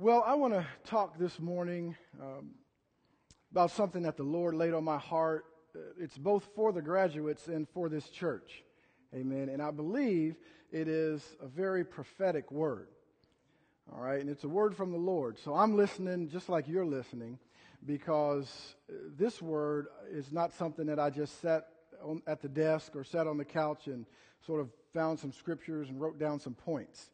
Well, I want to talk this morning um, about something that the Lord laid on my heart. It's both for the graduates and for this church. Amen. And I believe it is a very prophetic word. All right. And it's a word from the Lord. So I'm listening just like you're listening because this word is not something that I just sat on, at the desk or sat on the couch and sort of found some scriptures and wrote down some points.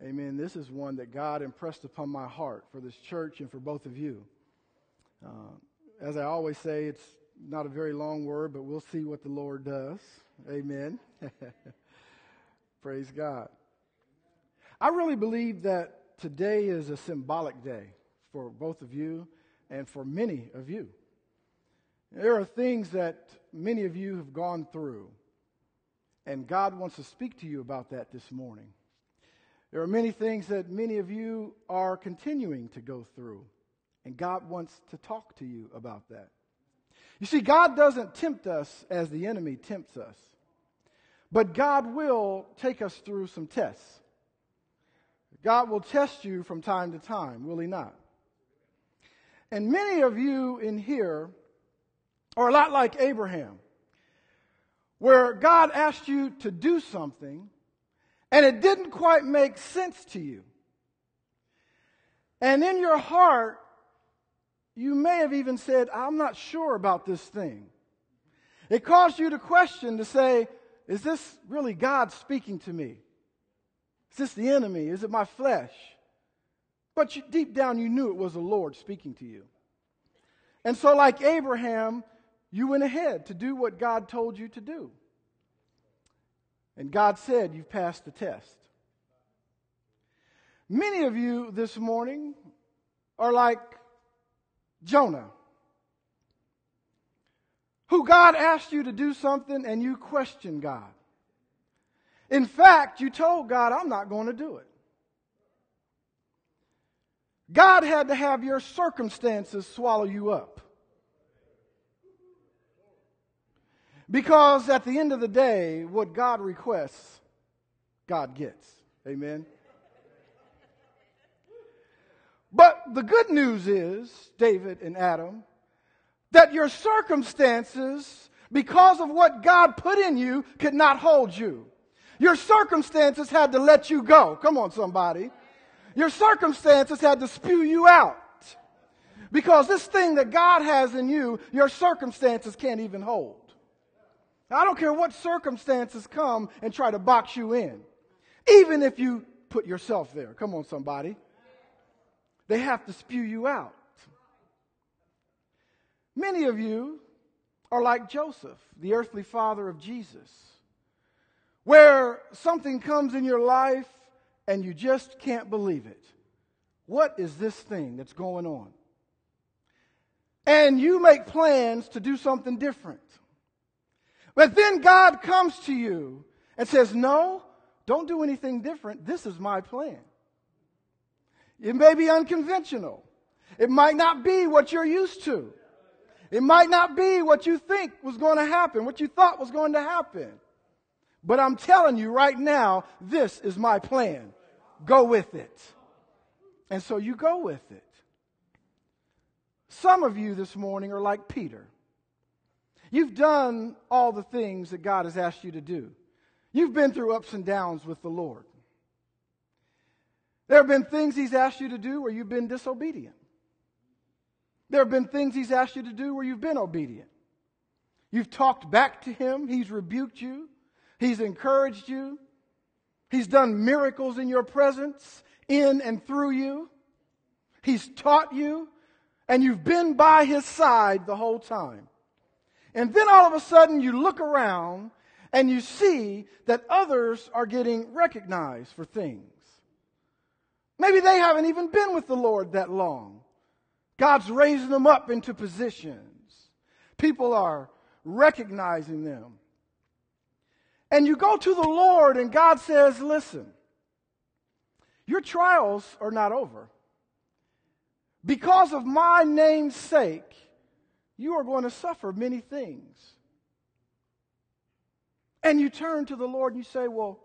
Amen. This is one that God impressed upon my heart for this church and for both of you. Uh, as I always say, it's not a very long word, but we'll see what the Lord does. Amen. Praise God. I really believe that today is a symbolic day for both of you and for many of you. There are things that many of you have gone through, and God wants to speak to you about that this morning. There are many things that many of you are continuing to go through, and God wants to talk to you about that. You see, God doesn't tempt us as the enemy tempts us, but God will take us through some tests. God will test you from time to time, will He not? And many of you in here are a lot like Abraham, where God asked you to do something and it didn't quite make sense to you. And in your heart, you may have even said, I'm not sure about this thing. It caused you to question, to say, is this really God speaking to me? Is this the enemy? Is it my flesh? But you, deep down, you knew it was the Lord speaking to you. And so, like Abraham, you went ahead to do what God told you to do. And God said, You've passed the test. Many of you this morning are like Jonah, who God asked you to do something and you questioned God. In fact, you told God, I'm not going to do it. God had to have your circumstances swallow you up. Because at the end of the day, what God requests, God gets. Amen. But the good news is, David and Adam, that your circumstances, because of what God put in you, could not hold you. Your circumstances had to let you go. Come on, somebody. Your circumstances had to spew you out. Because this thing that God has in you, your circumstances can't even hold. I don't care what circumstances come and try to box you in, even if you put yourself there. Come on, somebody. They have to spew you out. Many of you are like Joseph, the earthly father of Jesus, where something comes in your life and you just can't believe it. What is this thing that's going on? And you make plans to do something different. But then God comes to you and says, No, don't do anything different. This is my plan. It may be unconventional. It might not be what you're used to. It might not be what you think was going to happen, what you thought was going to happen. But I'm telling you right now, this is my plan. Go with it. And so you go with it. Some of you this morning are like Peter. You've done all the things that God has asked you to do. You've been through ups and downs with the Lord. There have been things He's asked you to do where you've been disobedient. There have been things He's asked you to do where you've been obedient. You've talked back to Him, He's rebuked you, He's encouraged you, He's done miracles in your presence, in and through you. He's taught you, and you've been by His side the whole time. And then all of a sudden you look around and you see that others are getting recognized for things. Maybe they haven't even been with the Lord that long. God's raising them up into positions. People are recognizing them. And you go to the Lord and God says, listen, your trials are not over. Because of my name's sake, you are going to suffer many things. And you turn to the Lord and you say, Well,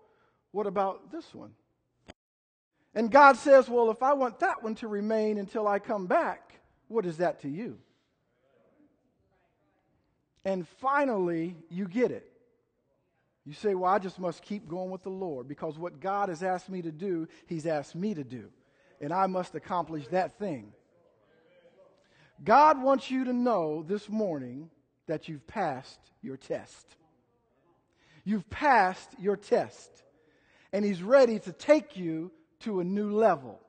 what about this one? And God says, Well, if I want that one to remain until I come back, what is that to you? And finally, you get it. You say, Well, I just must keep going with the Lord because what God has asked me to do, He's asked me to do. And I must accomplish that thing. God wants you to know this morning that you've passed your test. You've passed your test. And He's ready to take you to a new level.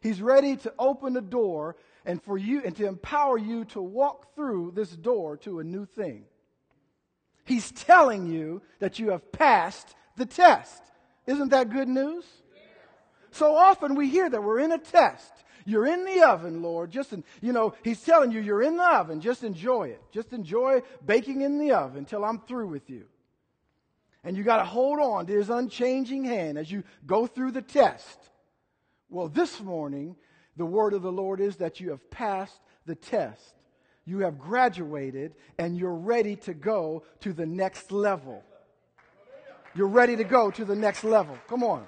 He's ready to open the door and for you and to empower you to walk through this door to a new thing. He's telling you that you have passed the test. Isn't that good news? So often we hear that we're in a test. You're in the oven, Lord. Just, in, you know, He's telling you you're in the oven. Just enjoy it. Just enjoy baking in the oven until I'm through with you. And you got to hold on to His unchanging hand as you go through the test. Well, this morning, the word of the Lord is that you have passed the test you have graduated and you're ready to go to the next level. You're ready to go to the next level. Come on.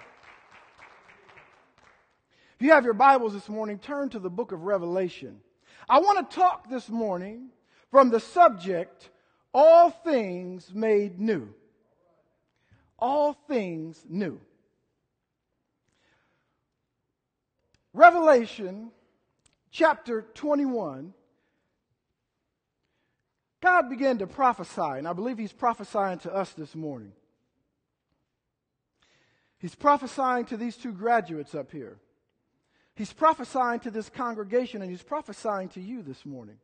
If you have your Bibles this morning, turn to the book of Revelation. I want to talk this morning from the subject, All Things Made New. All Things New. Revelation chapter 21 God began to prophesy, and I believe He's prophesying to us this morning. He's prophesying to these two graduates up here. He's prophesying to this congregation, and He's prophesying to you this morning.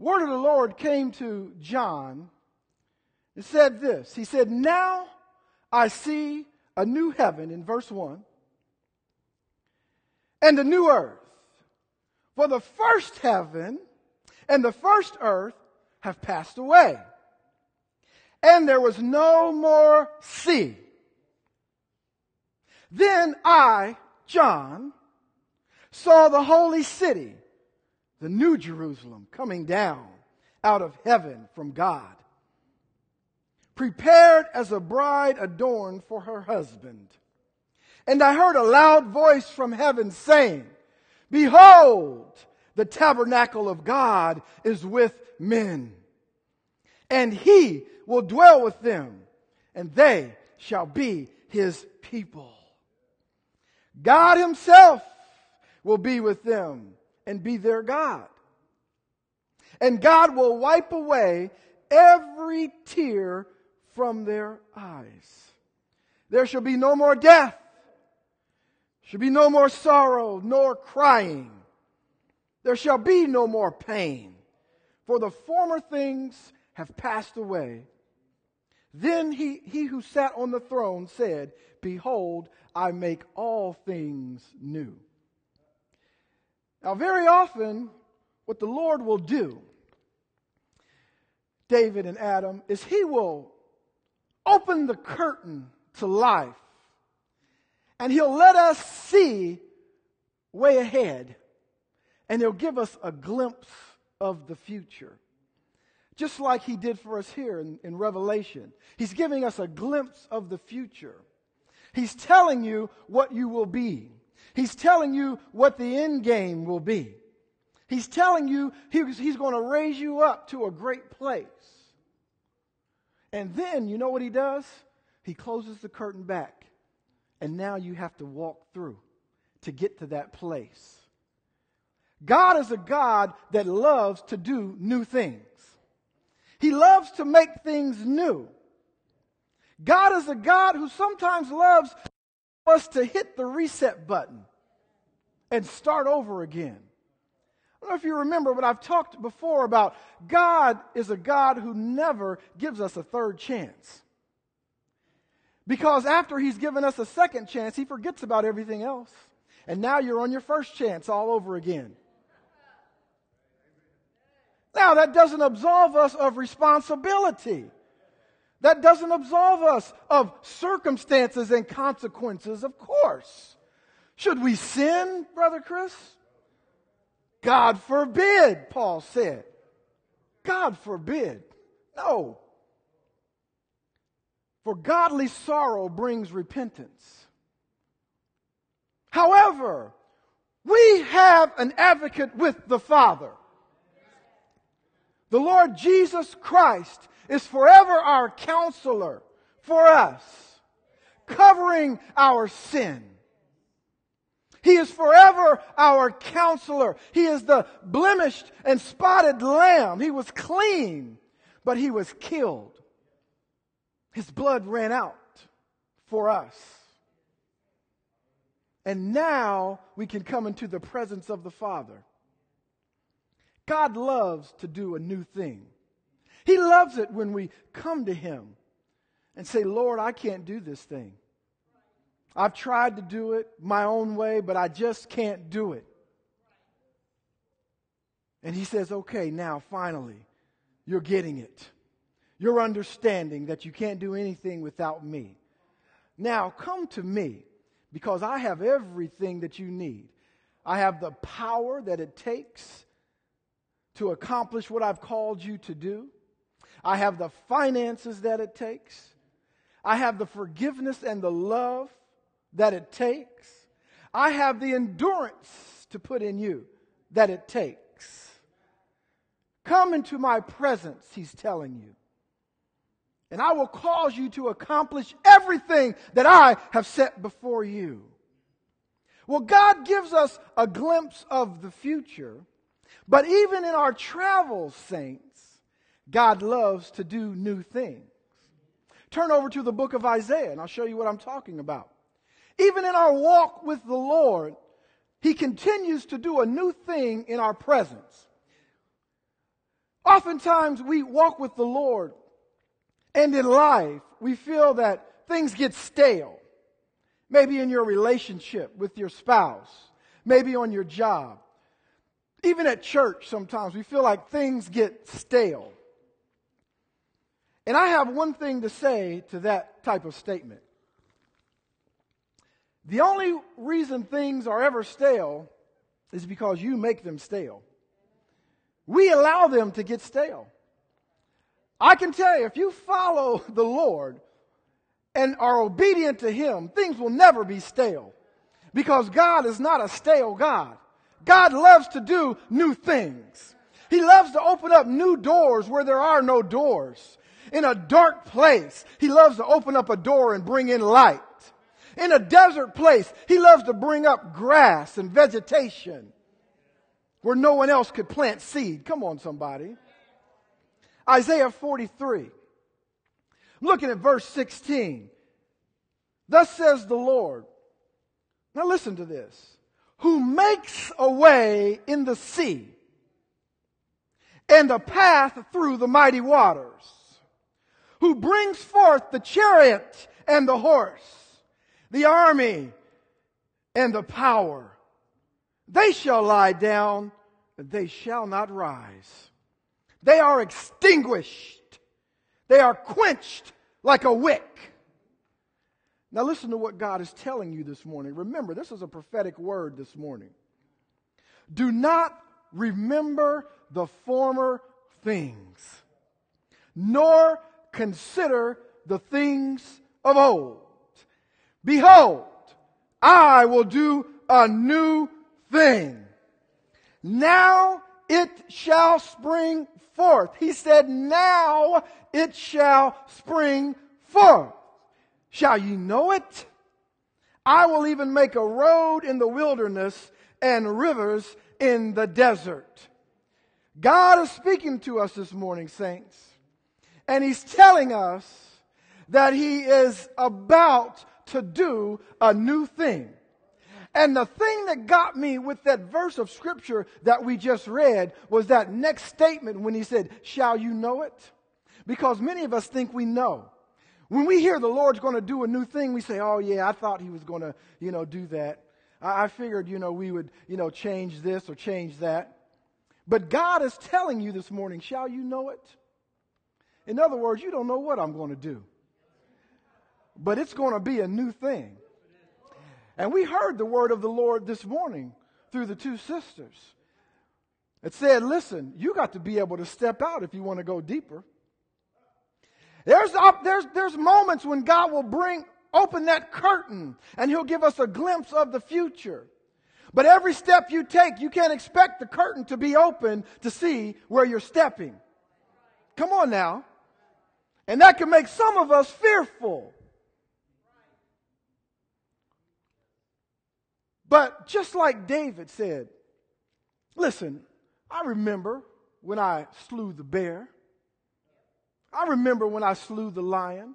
Word of the Lord came to John and said this He said, Now I see a new heaven, in verse 1, and a new earth. For the first heaven and the first earth have passed away. And there was no more sea. Then I, John, saw the holy city, the new Jerusalem, coming down out of heaven from God, prepared as a bride adorned for her husband. And I heard a loud voice from heaven saying, Behold, the tabernacle of God is with men. And he will dwell with them, and they shall be his people. God himself will be with them and be their God. And God will wipe away every tear from their eyes. There shall be no more death, There shall be no more sorrow, nor crying there shall be no more pain, for the former things have passed away. Then he, he who sat on the throne said, Behold, I make all things new. Now, very often, what the Lord will do, David and Adam, is he will open the curtain to life and he'll let us see way ahead and he'll give us a glimpse of the future. Just like he did for us here in, in, Revelation. He's giving us a glimpse of the future. He's telling you what you will be. He's telling you what the end game will be. He's telling you he's, he's going to raise you up to a great place. And then, you know what he does? He closes the curtain back. And now you have to walk through to get to that place. God is a God that loves to do new things. He loves to make things new. God is a God who sometimes loves us to hit the reset button and start over again. I don't know if you remember, but I've talked before about God is a God who never gives us a third chance. Because after He's given us a second chance, He forgets about everything else. And now you're on your first chance all over again. Now, that doesn't absolve us of responsibility. That doesn't absolve us of circumstances and consequences, of course. Should we sin, Brother Chris? God forbid, Paul said. God forbid. No. For godly sorrow brings repentance, However, we have an advocate with the Father. The Lord Jesus Christ is forever our counselor for us, covering our sin. He is forever our counselor. He is the blemished and spotted lamb. He was clean, but he was killed. His blood ran out for us. And now we can come into the presence of the Father. God loves to do a new thing. He loves it when we come to Him and say, Lord, I can't do this thing. I've tried to do it my own way, but I just can't do it. And He says, okay, now finally, you're getting it. You're understanding that you can't do anything without me. Now come to me because I have everything that you need. I have the power that it takes to accomplish what I've called you to do. I have the finances that it takes. I have the forgiveness and the love that it takes. I have the endurance to put in you that it takes. Come into my presence, he's telling you. And I will cause you to accomplish everything that I have set before you. Well, God gives us a glimpse of the future, but even in our travels, saints, God loves to do new things. Turn over to the book of Isaiah, and I'll show you what I'm talking about. Even in our walk with the Lord, He continues to do a new thing in our presence. Oftentimes, we walk with the Lord and in life, we feel that things get stale. Maybe in your relationship with your spouse, maybe on your job. Even at church, sometimes we feel like things get stale. And I have one thing to say to that type of statement. The only reason things are ever stale is because you make them stale. We allow them to get stale. I can tell you, if you follow the Lord and are obedient to Him, things will never be stale. Because God is not a stale God. God loves to do new things. He loves to open up new doors where there are no doors. In a dark place, He loves to open up a door and bring in light. In a desert place, He loves to bring up grass and vegetation where no one else could plant seed. Come on, somebody. Isaiah 43. I'm looking at verse 16. Thus says the Lord. Now listen to this. Who makes a way in the sea and a path through the mighty waters. Who brings forth the chariot and the horse, the army and the power. They shall lie down, they shall not rise. They are extinguished. They are quenched like a wick. Now, listen to what God is telling you this morning. Remember, this is a prophetic word this morning. Do not remember the former things, nor consider the things of old. Behold, I will do a new thing. Now it shall spring forth. He said, now it shall spring forth. Shall you know it? I will even make a road in the wilderness and rivers in the desert. God is speaking to us this morning, saints. And He's telling us that He is about to do a new thing. And the thing that got me with that verse of scripture that we just read was that next statement when he said, Shall you know it? Because many of us think we know. When we hear the Lord's going to do a new thing, we say, Oh, yeah, I thought he was going to, you know, do that. I, I figured, you know, we would, you know, change this or change that. But God is telling you this morning, Shall you know it? In other words, you don't know what I'm going to do. But it's going to be a new thing. And we heard the word of the Lord this morning through the two sisters. It said, listen, you got to be able to step out if you want to go deeper. There's, there's, there's moments when God will bring open that curtain and He'll give us a glimpse of the future. But every step you take, you can't expect the curtain to be open to see where you're stepping. Come on now. And that can make some of us fearful. But just like David said, listen, I remember when I slew the bear. I remember when I slew the lion.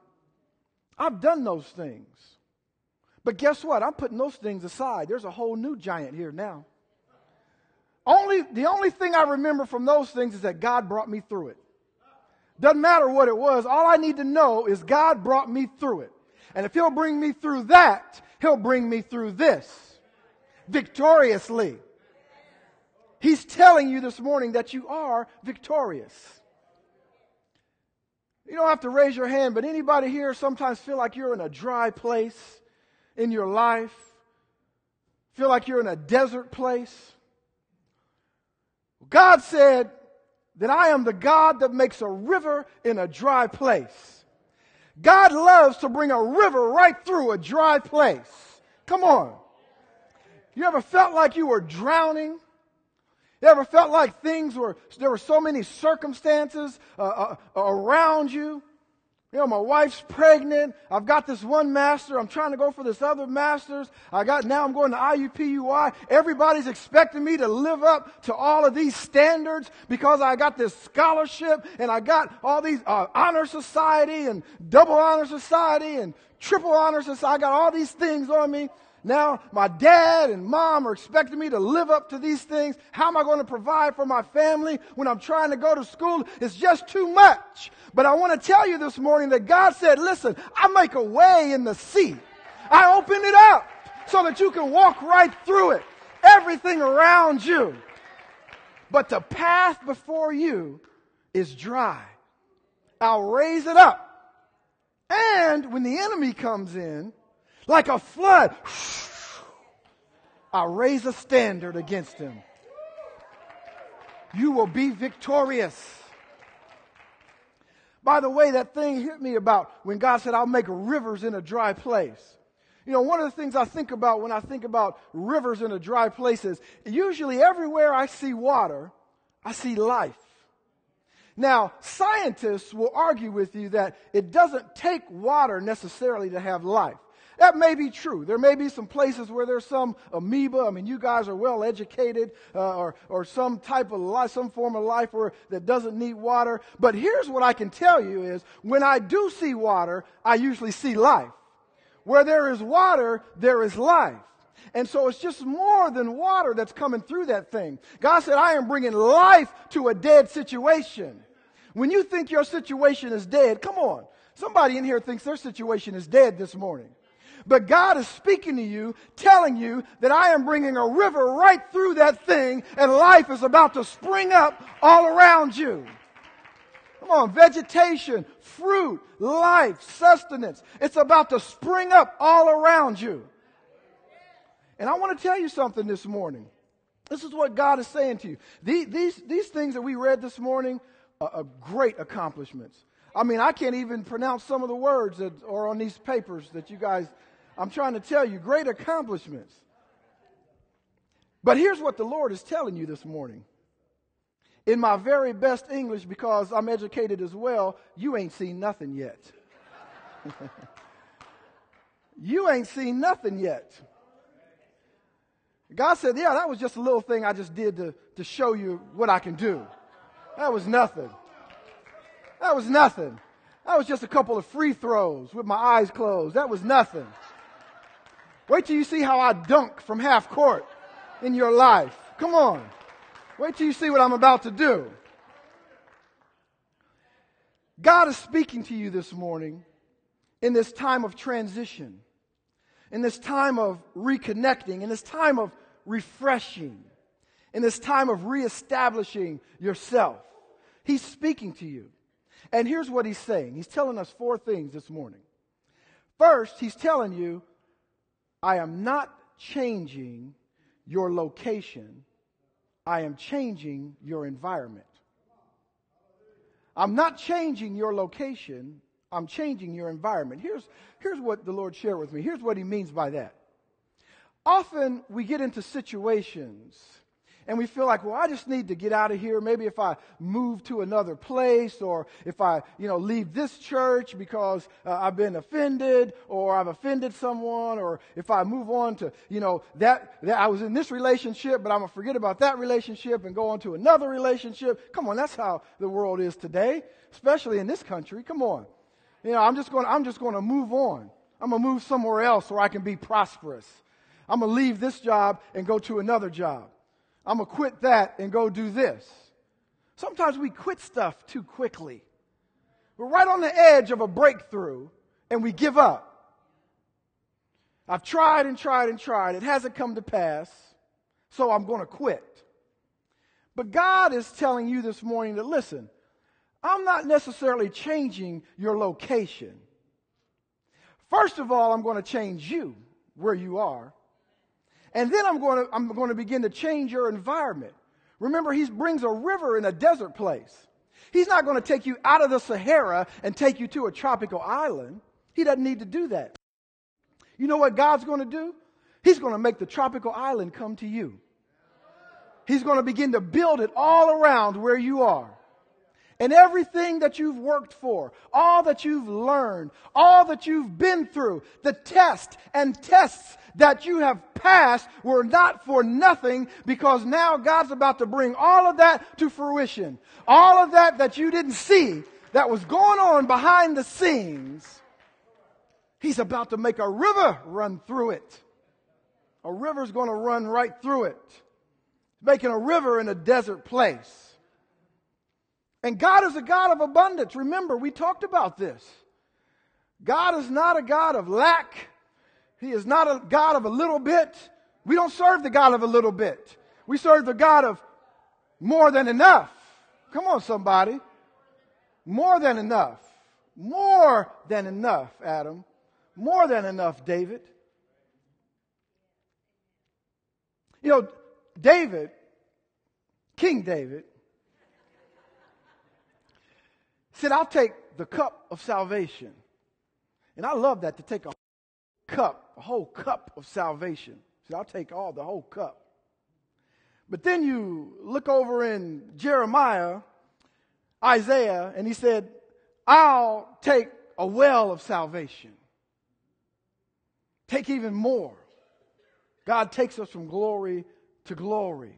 I've done those things. But guess what? I'm putting those things aside. There's a whole new giant here now. Only, the only thing I remember from those things is that God brought me through it. Doesn't matter what it was. All I need to know is God brought me through it. And if He'll bring me through that, He'll bring me through this victoriously. He's telling you this morning that you are victorious. You don't have to raise your hand, but anybody here sometimes feel like you're in a dry place in your life? Feel like you're in a desert place? God said that I am the God that makes a river in a dry place. God loves to bring a river right through a dry place. Come on. You ever felt like you were drowning? You ever felt like things were, there were so many circumstances uh, uh, around you? You know, my wife's pregnant. I've got this one master. I'm trying to go for this other master's. I got, now I'm going to IUPUI. Everybody's expecting me to live up to all of these standards because I got this scholarship and I got all these uh, honor society and double honor society and triple honor society. I got all these things on me. Now my dad and mom are expecting me to live up to these things. How am I going to provide for my family when I'm trying to go to school? It's just too much. But I want to tell you this morning that God said, listen, I make a way in the sea. I open it up so that you can walk right through it. Everything around you. But the path before you is dry. I'll raise it up. And when the enemy comes in, like a flood. I raise a standard against him. You will be victorious. By the way, that thing hit me about when God said, I'll make rivers in a dry place. You know, one of the things I think about when I think about rivers in a dry place is usually everywhere I see water, I see life. Now, scientists will argue with you that it doesn't take water necessarily to have life. That may be true. There may be some places where there's some amoeba. I mean, you guys are well educated, uh, or, or some type of life, some form of life where, that doesn't need water. But here's what I can tell you is when I do see water, I usually see life. Where there is water, there is life. And so it's just more than water that's coming through that thing. God said, I am bringing life to a dead situation. When you think your situation is dead, come on. Somebody in here thinks their situation is dead this morning. But God is speaking to you, telling you that I am bringing a river right through that thing and life is about to spring up all around you. Come on, vegetation, fruit, life, sustenance. It's about to spring up all around you. And I want to tell you something this morning. This is what God is saying to you. These, these, these things that we read this morning are, are great accomplishments. I mean, I can't even pronounce some of the words that are on these papers that you guys I'm trying to tell you great accomplishments. But here's what the Lord is telling you this morning. In my very best English, because I'm educated as well, you ain't seen nothing yet. you ain't seen nothing yet. God said, Yeah, that was just a little thing I just did to, to show you what I can do. That was nothing. That was nothing. That was just a couple of free throws with my eyes closed. That was nothing. Wait till you see how I dunk from half court in your life. Come on. Wait till you see what I'm about to do. God is speaking to you this morning in this time of transition, in this time of reconnecting, in this time of refreshing, in this time of reestablishing yourself. He's speaking to you. And here's what he's saying. He's telling us four things this morning. First, he's telling you I am not changing your location, I am changing your environment. I'm not changing your location, I'm changing your environment. Here's, here's what the Lord shared with me. Here's what He means by that. Often we get into situations and we feel like, well, I just need to get out of here. Maybe if I move to another place or if I, you know, leave this church because uh, I've been offended or I've offended someone or if I move on to, you know, that, that I was in this relationship, but I'm going to forget about that relationship and go on to another relationship. Come on, that's how the world is today, especially in this country. Come on. You know, I'm just going, I'm just going to move on. I'm going to move somewhere else where I can be prosperous. I'm going to leave this job and go to another job. I'm going to quit that and go do this. Sometimes we quit stuff too quickly. We're right on the edge of a breakthrough and we give up. I've tried and tried and tried. It hasn't come to pass, so I'm going to quit. But God is telling you this morning that listen, I'm not necessarily changing your location. First of all, I'm going to change you where you are. And then I'm going to, I'm going to begin to change your environment. Remember, he brings a river in a desert place. He's not going to take you out of the Sahara and take you to a tropical island. He doesn't need to do that. You know what God's going to do? He's going to make the tropical island come to you. He's going to begin to build it all around where you are. And everything that you've worked for, all that you've learned, all that you've been through, the test and tests that you have passed were not for nothing because now God's about to bring all of that to fruition. All of that that you didn't see that was going on behind the scenes. He's about to make a river run through it. A river's going to run right through it. Making a river in a desert place. And God is a God of abundance. Remember, we talked about this. God is not a God of lack. He is not a God of a little bit. We don't serve the God of a little bit. We serve the God of more than enough. Come on, somebody. More than enough. More than enough, Adam. More than enough, David. You know, David, King David, said, I'll take the cup of salvation. And I love that to take a cup, a whole cup of salvation. See, I'll take all the whole cup. But then you look over in Jeremiah, Isaiah, and he said, I'll take a well of salvation. Take even more. God takes us from glory to glory.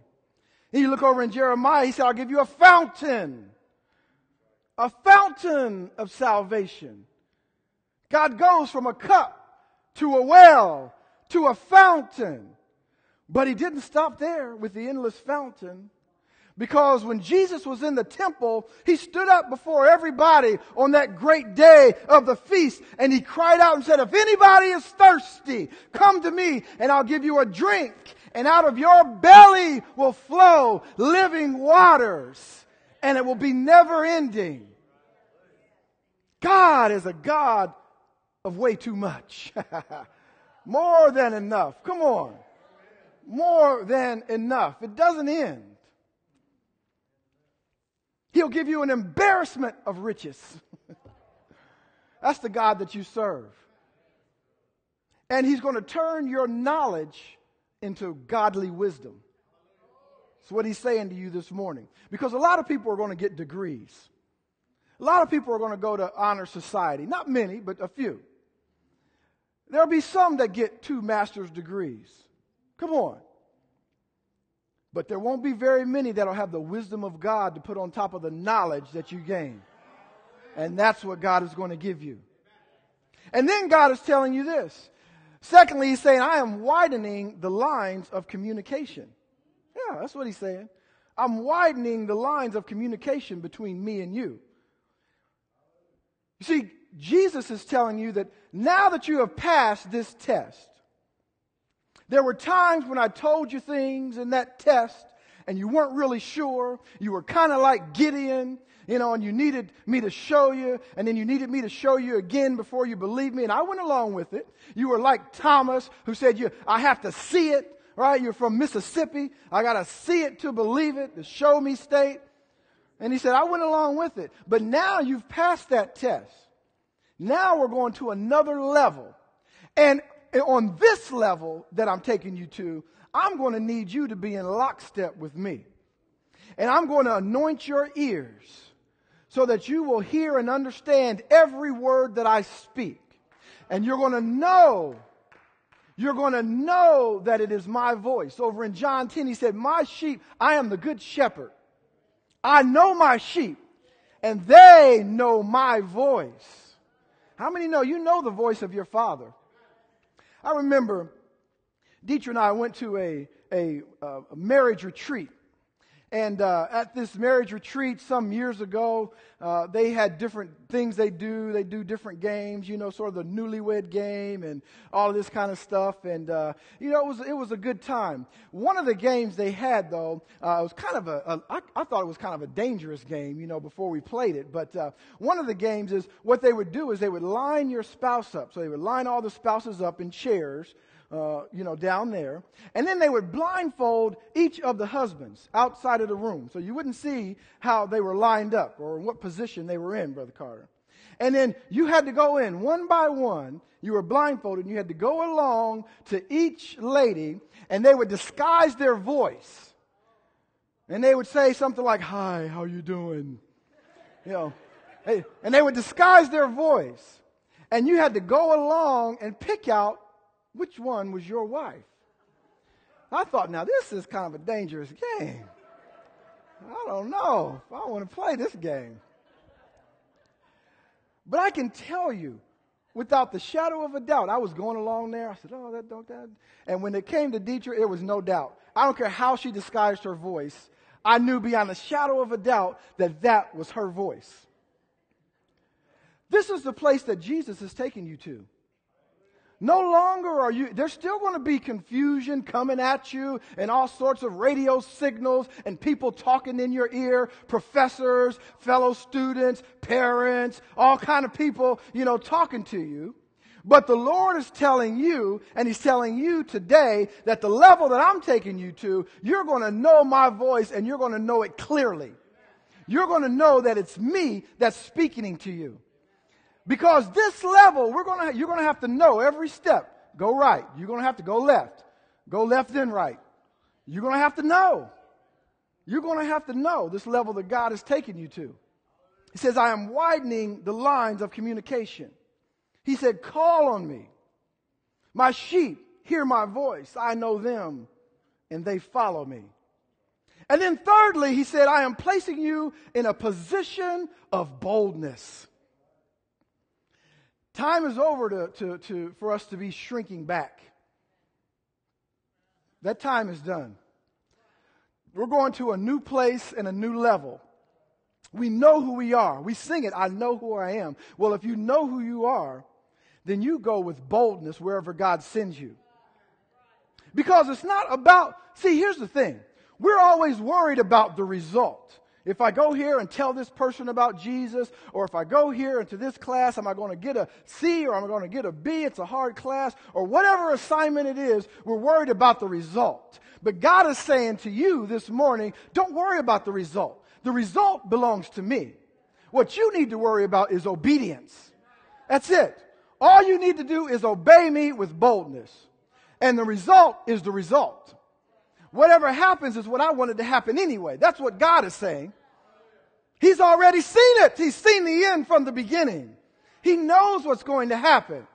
And you look over in Jeremiah, he said, I'll give you a fountain, a fountain of salvation. God goes from a cup to a well, to a fountain. But he didn't stop there with the endless fountain. Because when Jesus was in the temple, he stood up before everybody on that great day of the feast and he cried out and said, if anybody is thirsty, come to me and I'll give you a drink and out of your belly will flow living waters and it will be never ending. God is a God of way too much. More than enough. Come on. More than enough. It doesn't end. He'll give you an embarrassment of riches. That's the God that you serve. And He's going to turn your knowledge into godly wisdom. That's what He's saying to you this morning. Because a lot of people are going to get degrees. A lot of people are going to go to honor society. Not many, but a few. There'll be some that get two master's degrees. Come on. But there won't be very many that'll have the wisdom of God to put on top of the knowledge that you gain. And that's what God is going to give you. And then God is telling you this. Secondly, He's saying, I am widening the lines of communication. Yeah, that's what He's saying. I'm widening the lines of communication between me and you. You see, Jesus is telling you that now that you have passed this test, there were times when I told you things in that test and you weren't really sure. You were kind of like Gideon, you know, and you needed me to show you, and then you needed me to show you again before you believed me, and I went along with it. You were like Thomas, who said, you, I have to see it, right? You're from Mississippi. I got to see it to believe it, the show me state. And he said, I went along with it. But now you've passed that test. Now we're going to another level. And on this level that I'm taking you to, I'm going to need you to be in lockstep with me. And I'm going to anoint your ears so that you will hear and understand every word that I speak. And you're going to know, you're going to know that it is my voice. Over in John 10, he said, My sheep, I am the good shepherd. I know my sheep, and they know my voice. How many know you know the voice of your father? I remember Dietrich and I went to a, a, uh, a marriage retreat and uh, at this marriage retreat some years ago, uh, they had different things they do. They do different games, you know, sort of the newlywed game and all of this kind of stuff. And, uh, you know, it was, it was a good time. One of the games they had, though, uh, was kind of a, a I, I thought it was kind of a dangerous game, you know, before we played it. But uh, one of the games is what they would do is they would line your spouse up. So they would line all the spouses up in chairs uh, you know, down there. And then they would blindfold each of the husbands outside of the room. So you wouldn't see how they were lined up or what position they were in, Brother Carter. And then you had to go in one by one. You were blindfolded and you had to go along to each lady and they would disguise their voice. And they would say something like, Hi, how you doing? You know, and they would disguise their voice. And you had to go along and pick out which one was your wife? I thought, now this is kind of a dangerous game. I don't know if I want to play this game. But I can tell you, without the shadow of a doubt, I was going along there. I said, oh, that don't that. And when it came to Dietrich, it was no doubt. I don't care how she disguised her voice. I knew beyond a shadow of a doubt that that was her voice. This is the place that Jesus is taking you to. No longer are you, there's still going to be confusion coming at you and all sorts of radio signals and people talking in your ear, professors, fellow students, parents, all kind of people, you know, talking to you. But the Lord is telling you, and He's telling you today, that the level that I'm taking you to, you're going to know my voice and you're going to know it clearly. You're going to know that it's me that's speaking to you. Because this level, we're gonna, you're going to have to know every step. Go right. You're going to have to go left. Go left then right. You're going to have to know. You're going to have to know this level that God is taking you to. He says, I am widening the lines of communication. He said, Call on me. My sheep hear my voice. I know them and they follow me. And then, thirdly, he said, I am placing you in a position of boldness. Time is over to, to, to, for us to be shrinking back. That time is done. We're going to a new place and a new level. We know who we are. We sing it, I know who I am. Well, if you know who you are, then you go with boldness wherever God sends you. Because it's not about, see, here's the thing. We're always worried about the result. If I go here and tell this person about Jesus, or if I go here into this class, am I going to get a C or am I going to get a B? It's a hard class, or whatever assignment it is, we're worried about the result. But God is saying to you this morning, don't worry about the result. The result belongs to me. What you need to worry about is obedience. That's it. All you need to do is obey me with boldness. And the result is the result. Whatever happens is what I wanted to happen anyway. That's what God is saying. He's already seen it. He's seen the end from the beginning. He knows what's going to happen.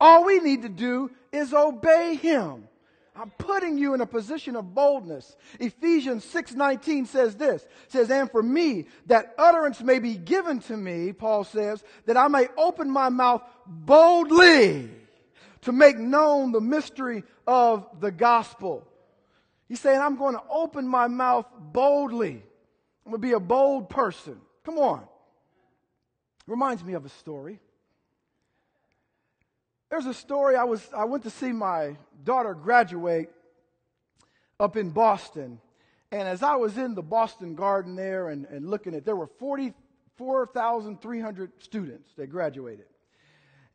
All we need to do is obey him. I'm putting you in a position of boldness. Ephesians 6:19 says this. Says, "And for me that utterance may be given to me," Paul says, "that I may open my mouth boldly to make known the mystery of the gospel." He's saying, I'm going to open my mouth boldly. I'm going to be a bold person. Come on. Reminds me of a story. There's a story I was I went to see my daughter graduate up in Boston. And as I was in the Boston Garden there and, and looking at there were 44,300 students that graduated.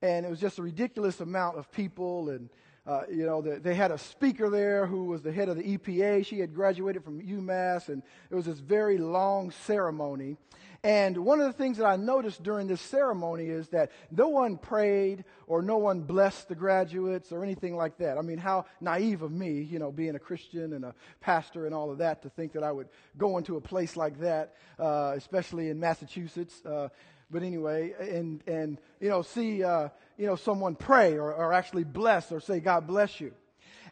And it was just a ridiculous amount of people and uh, you know, the, they had a speaker there who was the head of the EPA. She had graduated from UMass, and it was this very long ceremony. And one of the things that I noticed during this ceremony is that no one prayed or no one blessed the graduates or anything like that. I mean, how naive of me, you know, being a Christian and a pastor and all of that, to think that I would go into a place like that, uh, especially in Massachusetts. Uh, but anyway, and and you know, see uh, you know someone pray or, or actually bless or say God bless you.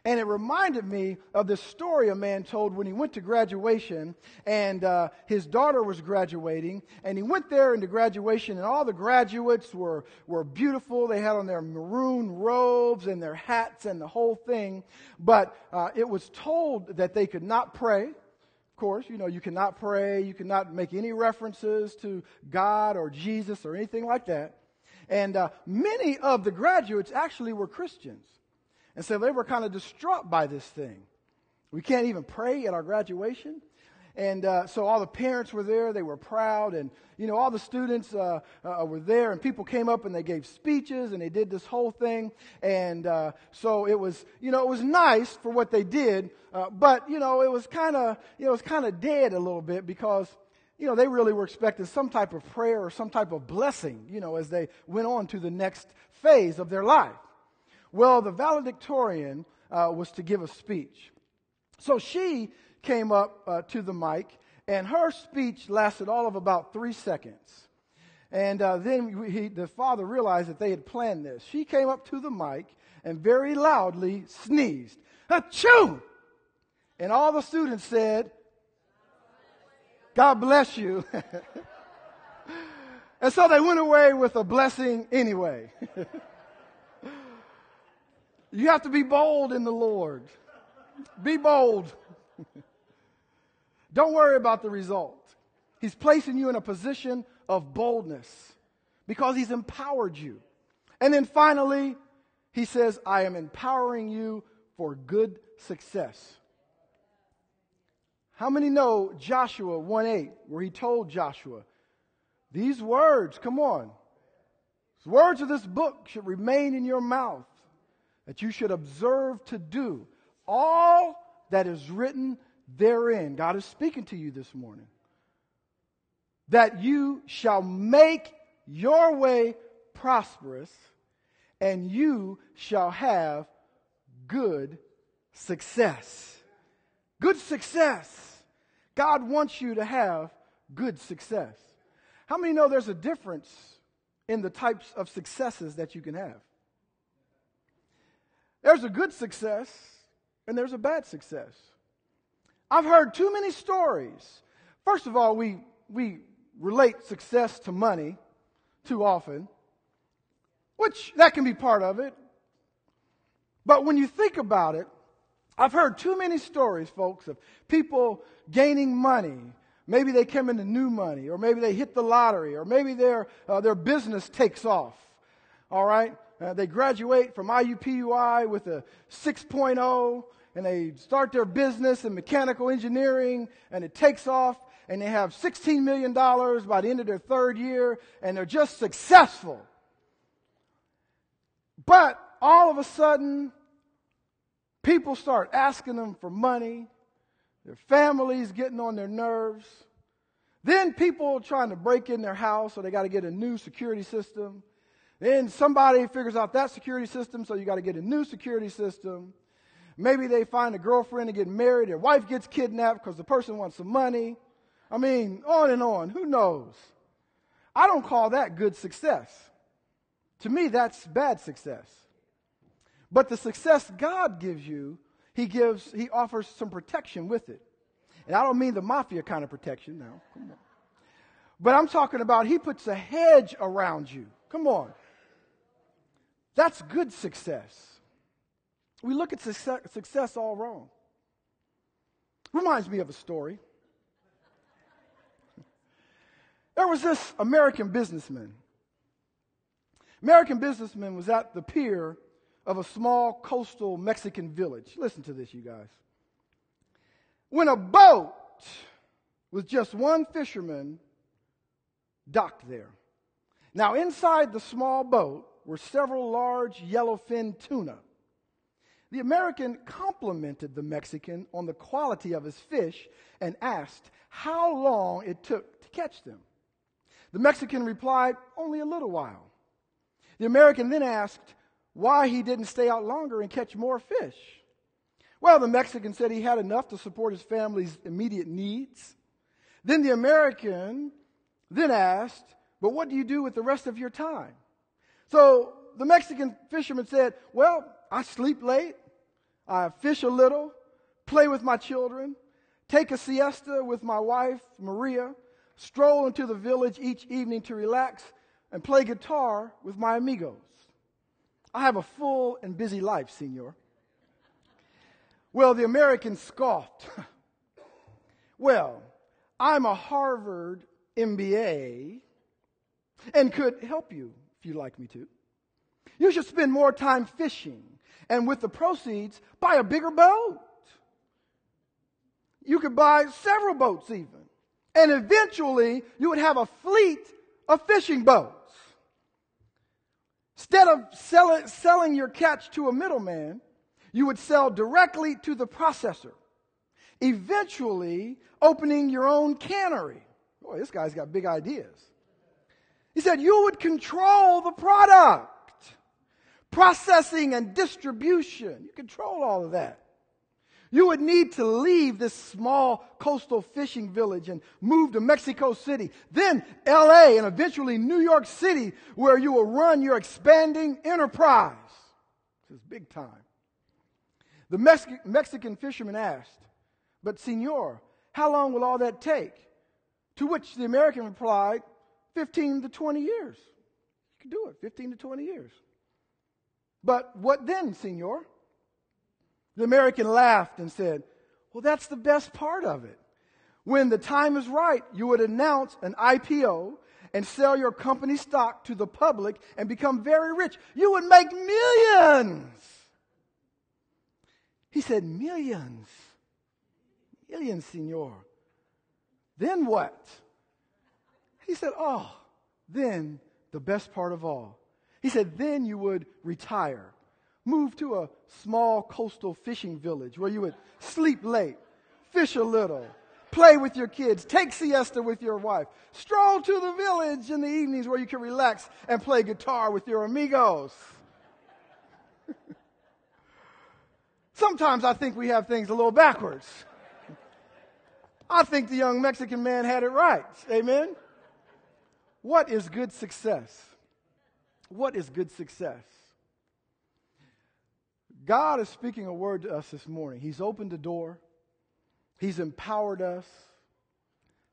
And it reminded me of this story a man told when he went to graduation and uh, his daughter was graduating. And he went there into graduation and all the graduates were, were beautiful. They had on their maroon robes and their hats and the whole thing. But uh, it was told that they could not pray. Course, you know, you cannot pray. You cannot make any references to God or Jesus or anything like that. And uh, many of the graduates actually were Christians. And so they were kind of distraught by this thing. We can't even pray at our graduation. And uh, so all the parents were there. They were proud. And, you know, all the students uh, uh, were there. And people came up and they gave speeches and they did this whole thing. And uh, so it was, you know, it was nice for what they did. Uh, but, you know, it was kind of, you know, it was kind of dead a little bit because, you know, they really were expecting some type of prayer or some type of blessing, you know, as they went on to the next phase of their life. Well, the valedictorian uh, was to give a speech. So she came up uh, to the mic, and her speech lasted all of about three seconds. And uh, then he, the father realized that they had planned this. She came up to the mic and very loudly sneezed, Achoo! And all the students said, God bless you. and so they went away with a blessing anyway. You have to be bold in the Lord. Be bold. Don't worry about the result. He's placing you in a position of boldness because He's empowered you. And then finally, He says, I am empowering you for good success. How many know Joshua 1 8, where he told Joshua, These words, come on, the words of this book should remain in your mouth that you should observe to do all that is written therein. God is speaking to you this morning. That you shall make your way prosperous and you shall have good success. Good success. God wants you to have good success. How many know there's a difference in the types of successes that you can have? There's a good success and there's a bad success. I've heard too many stories. First of all, we, we relate success to money too often, which that can be part of it. But when you think about it, I've heard too many stories, folks, of people gaining money. Maybe they come into new money, or maybe they hit the lottery, or maybe their, uh, their business takes off. All right? Uh, they graduate from IUPUI with a 6.0 and they start their business in mechanical engineering and it takes off and they have $16 million by the end of their third year and they're just successful. But all of a sudden, people start asking them for money. Their families getting on their nerves. Then people trying to break in their house, so they got to get a new security system. Then somebody figures out that security system, so you got to get a new security system. Maybe they find a girlfriend and get married. Their wife gets kidnapped because the person wants some money. I mean, on and on. Who knows? I don't call that good success. To me, that's bad success. But the success God gives you, He gives, He offers some protection with it. And I don't mean the mafia kind of protection now. Come on. But I'm talking about He puts a hedge around you. Come on. That's good success. We look at success, all wrong. Reminds me of a story. There was this American businessman. American businessman was at the pier of a small coastal Mexican village. Listen to this, you guys. When a boat with just one fisherman docked there. Now, inside the small boat were several large yellowfin tuna. The American complimented the Mexican on the quality of his fish and asked how long it took to catch them. The Mexican replied, Only a little while. The American then asked why he didn't stay out longer and catch more fish. Well, the Mexican said he had enough to support his family's immediate needs. Then the American then asked, But what do you do with the rest of your time? So the Mexican fisherman said, Well, I sleep late, I fish a little, play with my children, take a siesta with my wife, Maria, stroll into the village each evening to relax, and play guitar with my amigos. I have a full and busy life, senor. Well, the American scoffed. well, I'm a Harvard MBA and could help you if you'd like me to. You should spend more time fishing and with the proceeds, buy a bigger boat. You could buy several boats even. And eventually, you would have a fleet of fishing boats. Instead of sell selling your catch to a middleman, you would sell directly to the processor, eventually opening your own cannery. Boy, this guy's got big ideas. He said you would control the product, processing and distribution. You control all of that. You would need to leave this small coastal fishing village and move to Mexico City, then LA, and eventually New York City, where you will run your expanding enterprise. This is big time. The Mexican fisherman asked, But, senor, how long will all that take? To which the American replied, 15 to 20 years. You can do it, 15 to 20 years. But what then, senor? The American laughed and said, Well, that's the best part of it. When the time is right, you would announce an IPO and sell your company stock to the public and become very rich. You would make millions. He said, Millions. Millions, senor. Then what? He said, Oh, then the best part of all. He said, Then you would retire Move to a small coastal fishing village where you would sleep late, fish a little, play with your kids, take siesta with your wife, stroll to the village in the evenings where you can relax and play guitar with your amigos. Sometimes I think we have things a little backwards. I think the young Mexican man had it right. Amen. What is good success? What is good success? God is speaking a word to us this morning. He's opened the door, He's empowered us,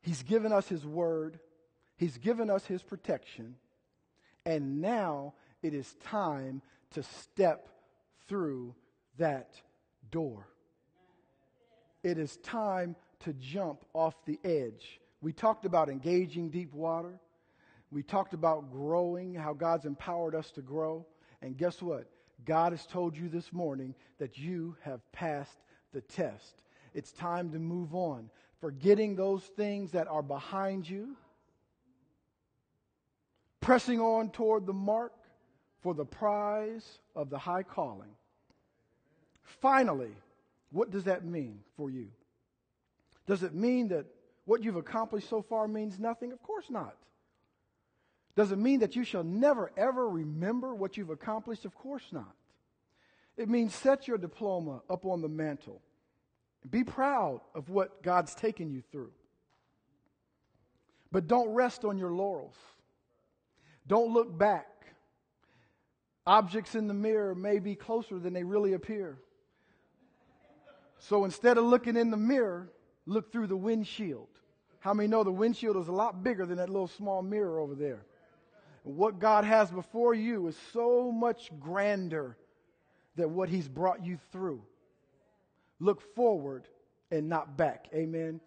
He's given us His word, He's given us His protection, and now it is time to step through that door. It is time to jump off the edge. We talked about engaging deep water. We talked about growing, how God's empowered us to grow. And guess what? God has told you this morning that you have passed the test. It's time to move on, forgetting those things that are behind you, pressing on toward the mark for the prize of the high calling. Finally, what does that mean for you? Does it mean that what you've accomplished so far means nothing? Of course not. Does it mean that you shall never, ever remember what you've accomplished? Of course not. It means set your diploma up on the mantle. Be proud of what God's taken you through. But don't rest on your laurels. Don't look back. Objects in the mirror may be closer than they really appear. So instead of looking in the mirror, look through the windshield. How many know the windshield is a lot bigger than that little small mirror over there? What God has before you is so much grander than what He's brought you through. Look forward and not back. Amen.